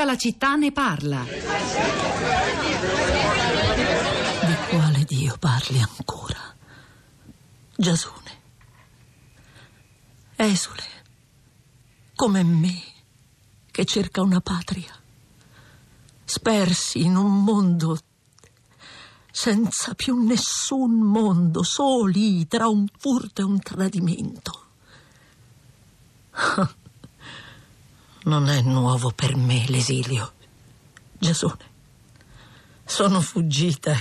Tutta la città ne parla. Di quale Dio parli ancora? Giasone. Esule. Come me, che cerca una patria. Spersi in un mondo senza più nessun mondo, soli tra un furto e un tradimento. Non è nuovo per me l'esilio, Giasone. Sono fuggita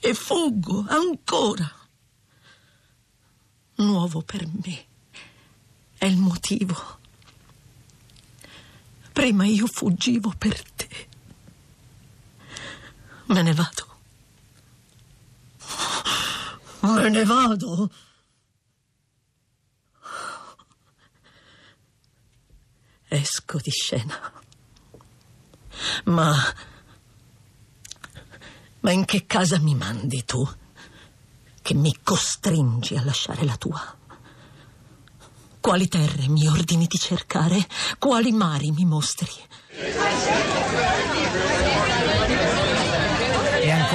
e fuggo ancora. Nuovo per me è il motivo. Prima io fuggivo per te. Me ne vado. Me ne vado. Esco di scena. Ma. Ma in che casa mi mandi tu? Che mi costringi a lasciare la tua? Quali terre mi ordini di cercare? Quali mari mi mostri?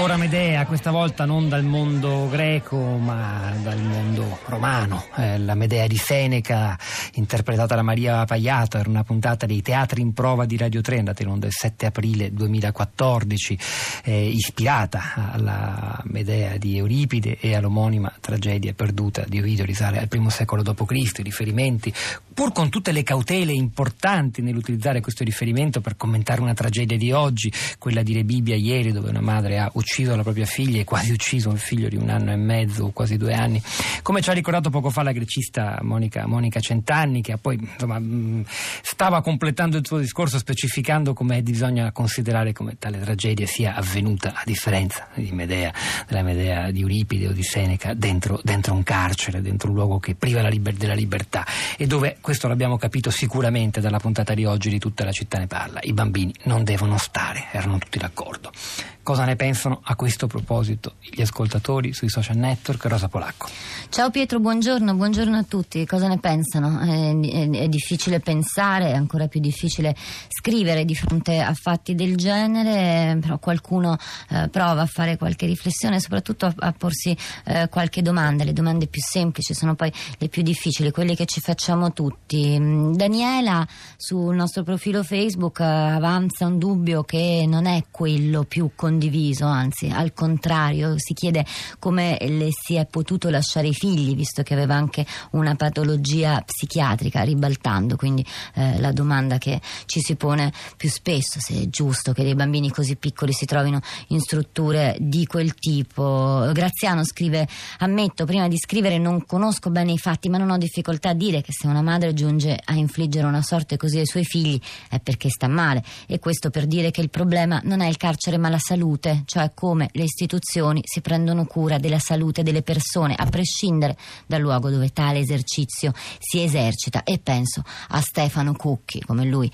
Ancora Medea, questa volta non dal mondo greco ma dal mondo romano. Eh, la Medea di Seneca, interpretata da Maria Paiato, era una puntata dei teatri in prova di Radio 3, andata in onda il 7 aprile 2014, eh, ispirata alla Medea di Euripide e all'omonima tragedia perduta di Ovidio, risale al primo secolo d.C., i riferimenti, pur con tutte le cautele importanti nell'utilizzare questo riferimento per commentare una tragedia di oggi, quella di Rebibia ieri, dove una madre ha ucciso ucciso la propria figlia e quasi ucciso un figlio di un anno e mezzo, quasi due anni. Come ci ha ricordato poco fa la grecista Monica, Monica Centanni, che poi insomma, mm, stava completando il suo discorso specificando come bisogna considerare come tale tragedia sia avvenuta, a differenza di Medea, della Medea di Euripide o di Seneca, dentro, dentro un carcere, dentro un luogo che priva liber- della libertà e dove, questo l'abbiamo capito sicuramente dalla puntata di oggi di tutta la città ne parla, i bambini non devono stare, erano tutti d'accordo. Cosa ne pensano a questo proposito gli ascoltatori sui social network? Rosa Polacco. Ciao Pietro, buongiorno, buongiorno a tutti. Cosa ne pensano? È, è, è, difficile pensare, è ancora più difficile scrivere di fronte a fatti del genere, però qualcuno eh, prova a fare qualche riflessione, soprattutto a, a porsi eh, qualche domanda. Le domande più semplici sono poi le più difficili, quelle che ci facciamo tutti. Mm, Daniela sul nostro profilo Facebook eh, avanza un dubbio che non è quello più condiviso condiviso, anzi al contrario si chiede come le si è potuto lasciare i figli visto che aveva anche una patologia psichiatrica ribaltando quindi eh, la domanda che ci si pone più spesso se è giusto che dei bambini così piccoli si trovino in strutture di quel tipo. Graziano scrive ammetto prima di scrivere non conosco bene i fatti ma non ho difficoltà a dire che se una madre giunge a infliggere una sorte così ai suoi figli è perché sta male e questo per dire che il problema non è il carcere ma la salute salute, cioè come le istituzioni si prendono cura della salute delle persone, a prescindere dal luogo dove tale esercizio si esercita. E penso a Stefano Cucchi, come lui.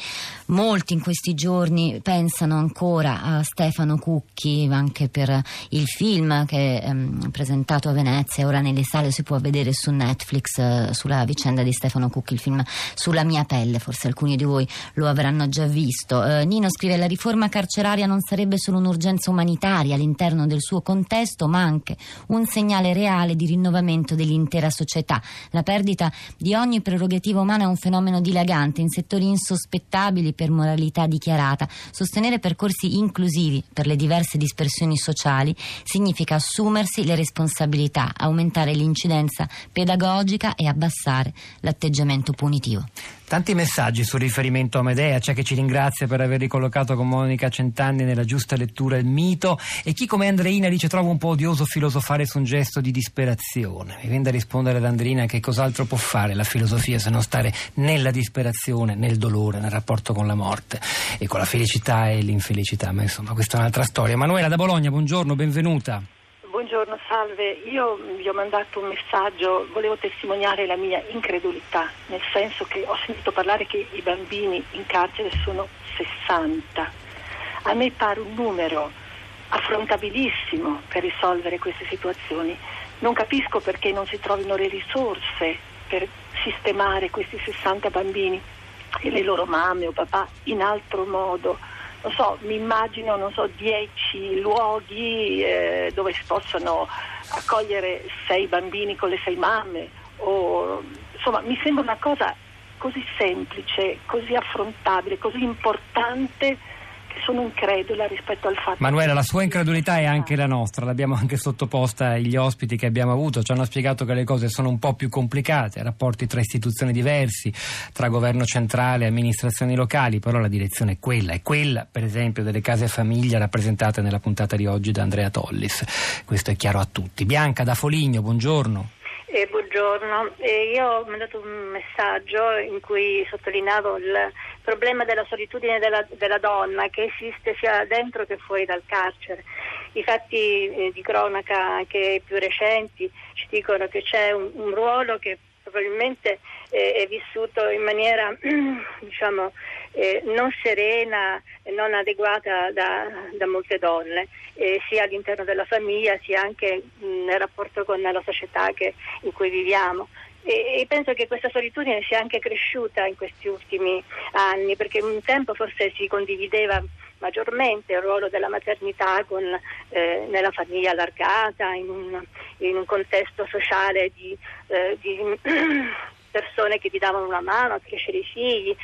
Molti in questi giorni pensano ancora a Stefano Cucchi anche per il film che è ehm, presentato a Venezia, ora nelle sale si può vedere su Netflix eh, sulla vicenda di Stefano Cucchi, il film Sulla mia pelle, forse alcuni di voi lo avranno già visto. Eh, Nino scrive la riforma carceraria non sarebbe solo un'urgenza emergenza umanitaria all'interno del suo contesto, ma anche un segnale reale di rinnovamento dell'intera società. La perdita di ogni prerogativa umana è un fenomeno dilagante in settori insospettabili per moralità dichiarata. Sostenere percorsi inclusivi per le diverse dispersioni sociali significa assumersi le responsabilità, aumentare l'incidenza pedagogica e abbassare l'atteggiamento punitivo. Tanti messaggi sul riferimento a Medea, c'è chi ci ringrazia per aver ricollocato con Monica Centanni nella giusta lettura il mito e chi come Andreina dice trova un po' odioso filosofare su un gesto di disperazione. Mi viene da rispondere ad Andreina che cos'altro può fare la filosofia se non stare nella disperazione, nel dolore, nel rapporto con la morte e con la felicità e l'infelicità, ma insomma questa è un'altra storia. Manuela da Bologna, buongiorno, benvenuta. Buongiorno, salve. Io vi ho mandato un messaggio, volevo testimoniare la mia incredulità, nel senso che ho sentito parlare che i bambini in carcere sono 60. A me pare un numero affrontabilissimo per risolvere queste situazioni. Non capisco perché non si trovino le risorse per sistemare questi 60 bambini. e le loro mamme o papà in altro modo. Non so, mi immagino, non so, dieci luoghi eh, dove si possono accogliere sei bambini con le sei mamme o insomma mi sembra una cosa così semplice, così affrontabile, così importante sono incredula rispetto al fatto Manuela, la sua incredulità è anche la nostra, l'abbiamo anche sottoposta agli ospiti che abbiamo avuto, ci hanno spiegato che le cose sono un po' più complicate, rapporti tra istituzioni diversi, tra governo centrale e amministrazioni locali, però la direzione è quella, è quella per esempio delle case famiglia rappresentate nella puntata di oggi da Andrea Tollis, questo è chiaro a tutti. Bianca da Foligno, buongiorno. Eh, buongiorno, eh, io ho mandato un messaggio in cui sottolineavo il problema della solitudine della, della, donna che esiste sia dentro che fuori dal carcere. I fatti eh, di cronaca anche più recenti ci dicono che c'è un, un ruolo che probabilmente eh, è vissuto in maniera diciamo, eh, non serena e non adeguata da, da molte donne, eh, sia all'interno della famiglia sia anche nel rapporto con la società che, in cui viviamo. E, penso che questa solitudine sia anche cresciuta in questi ultimi anni, perché un tempo forse si condivideva maggiormente il ruolo della maternità con, eh, nella famiglia allargata, in un, in un contesto sociale di, eh, di persone che ti davano una mano a crescere i figli.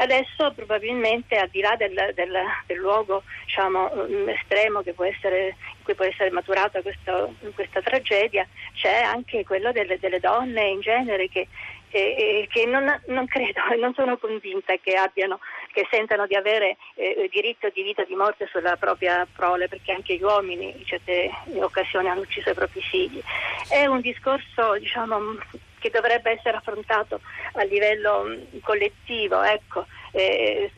Adesso probabilmente al di là del, del, del luogo diciamo, mm, estremo essere, in cui può essere maturata questo, questa tragedia, c'è anche quello delle, delle donne in genere che, eh, che non, non, credo e non sono convinta che, abbiano, che sentano di avere eh, diritto di vita o di morte sulla propria prole, perché anche gli uomini in certe occasioni hanno ucciso i propri figli. È un discorso diciamo, che dovrebbe essere affrontato a livello mm, collettivo, ecco, eh,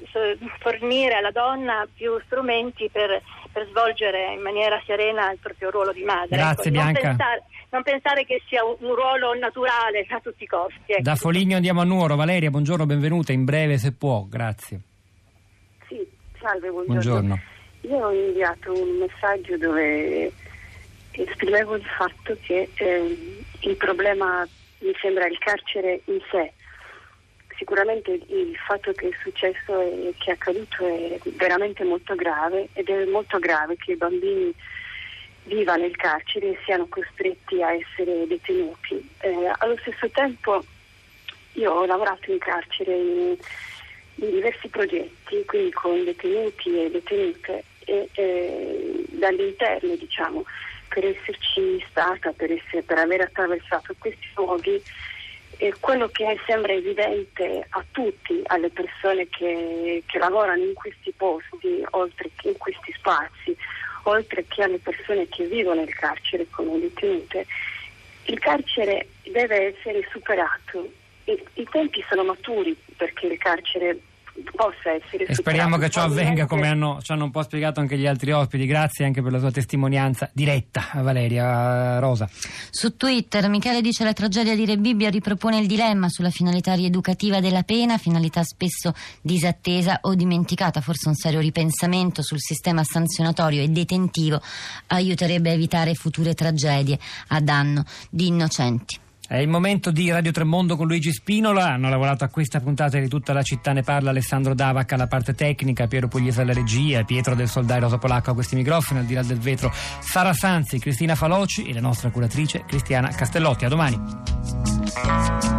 fornire alla donna più strumenti per, per, svolgere in maniera serena il proprio ruolo di madre. Grazie ecco. Bianca. Non pensare, non pensare, che sia un, un, ruolo naturale a tutti i costi. Ecco. Da Foligno andiamo a Nuoro. Valeria, buongiorno, benvenuta, in breve se può, grazie. Sì, salve, buongiorno. buongiorno. Io ho inviato un messaggio dove esprimevo il fatto che eh, il problema mi sembra il carcere in sé. Sicuramente il fatto che è successo e che è accaduto è veramente molto grave ed è molto grave che i bambini vivano nel carcere e siano costretti a essere detenuti. Eh, allo stesso tempo io ho lavorato in carcere in, in diversi progetti, quindi con detenuti e detenute e eh, dall'interno diciamo per esserci stata, per, essere, per aver attraversato questi luoghi, eh, quello che sembra evidente a tutti, alle persone che, che lavorano in questi posti, oltre che in questi spazi, oltre che alle persone che vivono nel carcere come detenute, il carcere deve essere superato. I, I tempi sono maturi perché il carcere possa essere e speriamo che ciò avvenga come hanno, ci hanno un po' spiegato anche gli altri ospiti. Grazie anche per la tua testimonianza diretta Valeria Rosa. Su Twitter Michele dice la tragedia di Re Bibbia ripropone il dilemma sulla finalità rieducativa della pena finalità spesso disattesa o dimenticata. Forse un serio ripensamento sul sistema sanzionatorio e detentivo aiuterebbe a evitare future tragedie a danno di innocenti è il momento di Radio Tremondo con Luigi Spinola. Hanno lavorato a questa puntata di tutta la città ne parla Alessandro Davac alla parte tecnica, Piero Pugliese alla regia, Pietro del Soldai Rosa Polacco a questi microfoni, al di là del vetro Sara Sanzi, Cristina Faloci e la nostra curatrice Cristiana Castellotti. A domani.